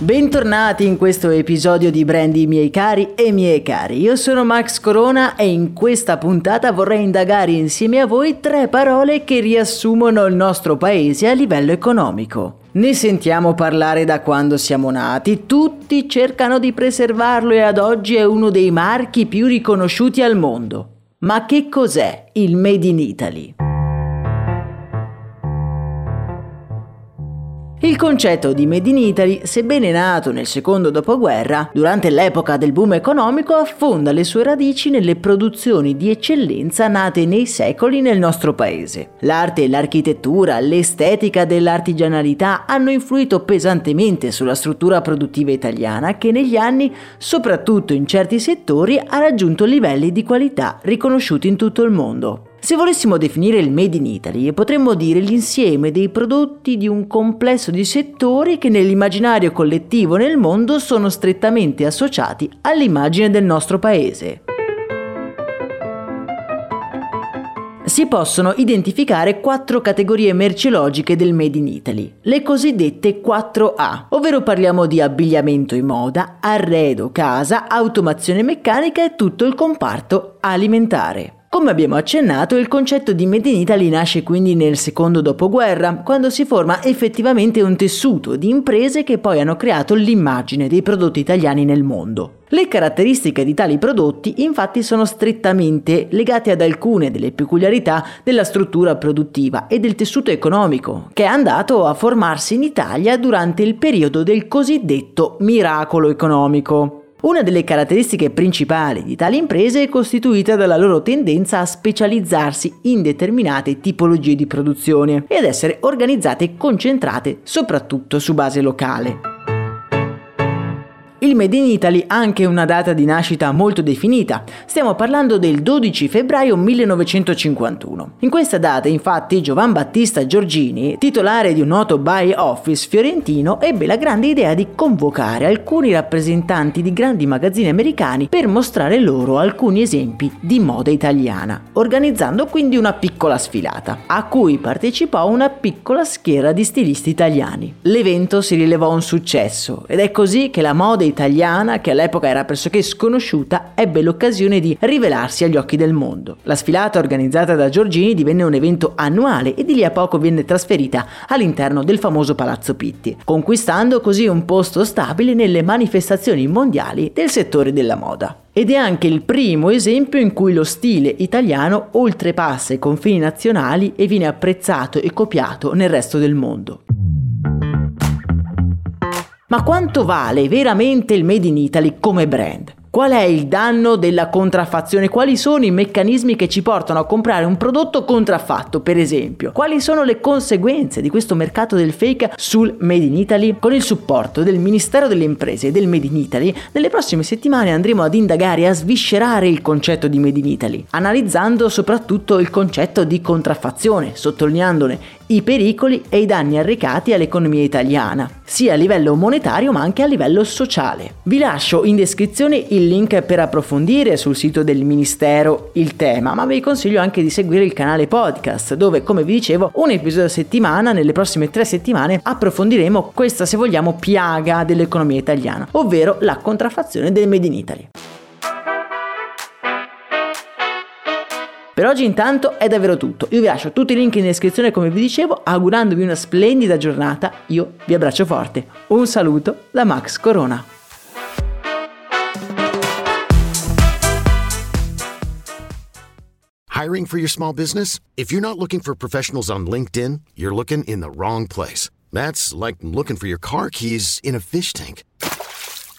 Bentornati in questo episodio di Brandy miei cari e miei cari. Io sono Max Corona e in questa puntata vorrei indagare insieme a voi tre parole che riassumono il nostro paese a livello economico. Ne sentiamo parlare da quando siamo nati, tutti cercano di preservarlo e ad oggi è uno dei marchi più riconosciuti al mondo. Ma che cos'è il Made in Italy? Il concetto di Made in Italy, sebbene nato nel secondo dopoguerra, durante l'epoca del boom economico affonda le sue radici nelle produzioni di eccellenza nate nei secoli nel nostro paese. L'arte, l'architettura, l'estetica dell'artigianalità hanno influito pesantemente sulla struttura produttiva italiana che negli anni, soprattutto in certi settori, ha raggiunto livelli di qualità riconosciuti in tutto il mondo. Se volessimo definire il Made in Italy, potremmo dire l'insieme dei prodotti di un complesso di settori che nell'immaginario collettivo nel mondo sono strettamente associati all'immagine del nostro paese. Si possono identificare quattro categorie merceologiche del Made in Italy, le cosiddette 4A, ovvero parliamo di abbigliamento e moda, arredo, casa, automazione meccanica e tutto il comparto alimentare. Come abbiamo accennato, il concetto di Made in Italy nasce quindi nel secondo dopoguerra, quando si forma effettivamente un tessuto di imprese che poi hanno creato l'immagine dei prodotti italiani nel mondo. Le caratteristiche di tali prodotti infatti sono strettamente legate ad alcune delle peculiarità della struttura produttiva e del tessuto economico, che è andato a formarsi in Italia durante il periodo del cosiddetto miracolo economico. Una delle caratteristiche principali di tali imprese è costituita dalla loro tendenza a specializzarsi in determinate tipologie di produzione e ad essere organizzate e concentrate soprattutto su base locale. Il Made in Italy ha anche una data di nascita molto definita, stiamo parlando del 12 febbraio 1951. In questa data infatti Giovan Battista Giorgini, titolare di un noto buy office fiorentino, ebbe la grande idea di convocare alcuni rappresentanti di grandi magazzini americani per mostrare loro alcuni esempi di moda italiana, organizzando quindi una piccola sfilata, a cui partecipò una piccola schiera di stilisti italiani. L'evento si rilevò un successo ed è così che la moda italiana, che all'epoca era pressoché sconosciuta, ebbe l'occasione di rivelarsi agli occhi del mondo. La sfilata organizzata da Giorgini divenne un evento annuale e di lì a poco venne trasferita all'interno del famoso Palazzo Pitti, conquistando così un posto stabile nelle manifestazioni mondiali del settore della moda. Ed è anche il primo esempio in cui lo stile italiano oltrepassa i confini nazionali e viene apprezzato e copiato nel resto del mondo. Ma quanto vale veramente il Made in Italy come brand? Qual è il danno della contraffazione? Quali sono i meccanismi che ci portano a comprare un prodotto contraffatto, per esempio? Quali sono le conseguenze di questo mercato del fake sul Made in Italy? Con il supporto del Ministero delle Imprese e del Made in Italy, nelle prossime settimane andremo ad indagare e a sviscerare il concetto di Made in Italy, analizzando soprattutto il concetto di contraffazione, sottolineandone i pericoli e i danni arrecati all'economia italiana, sia a livello monetario ma anche a livello sociale. Vi lascio in descrizione il link per approfondire sul sito del Ministero il tema, ma vi consiglio anche di seguire il canale podcast, dove come vi dicevo un episodio a settimana, nelle prossime tre settimane approfondiremo questa se vogliamo piaga dell'economia italiana, ovvero la contraffazione del Made in Italy. Per oggi intanto è davvero tutto. Io vi lascio tutti i link in descrizione come vi dicevo, augurandovi una splendida giornata. Io vi abbraccio forte. Un saluto da Max Corona. Hiring for your small business? If you're not looking for professionals on LinkedIn, you're looking in the wrong place. That's like looking for your car keys in a fish tank.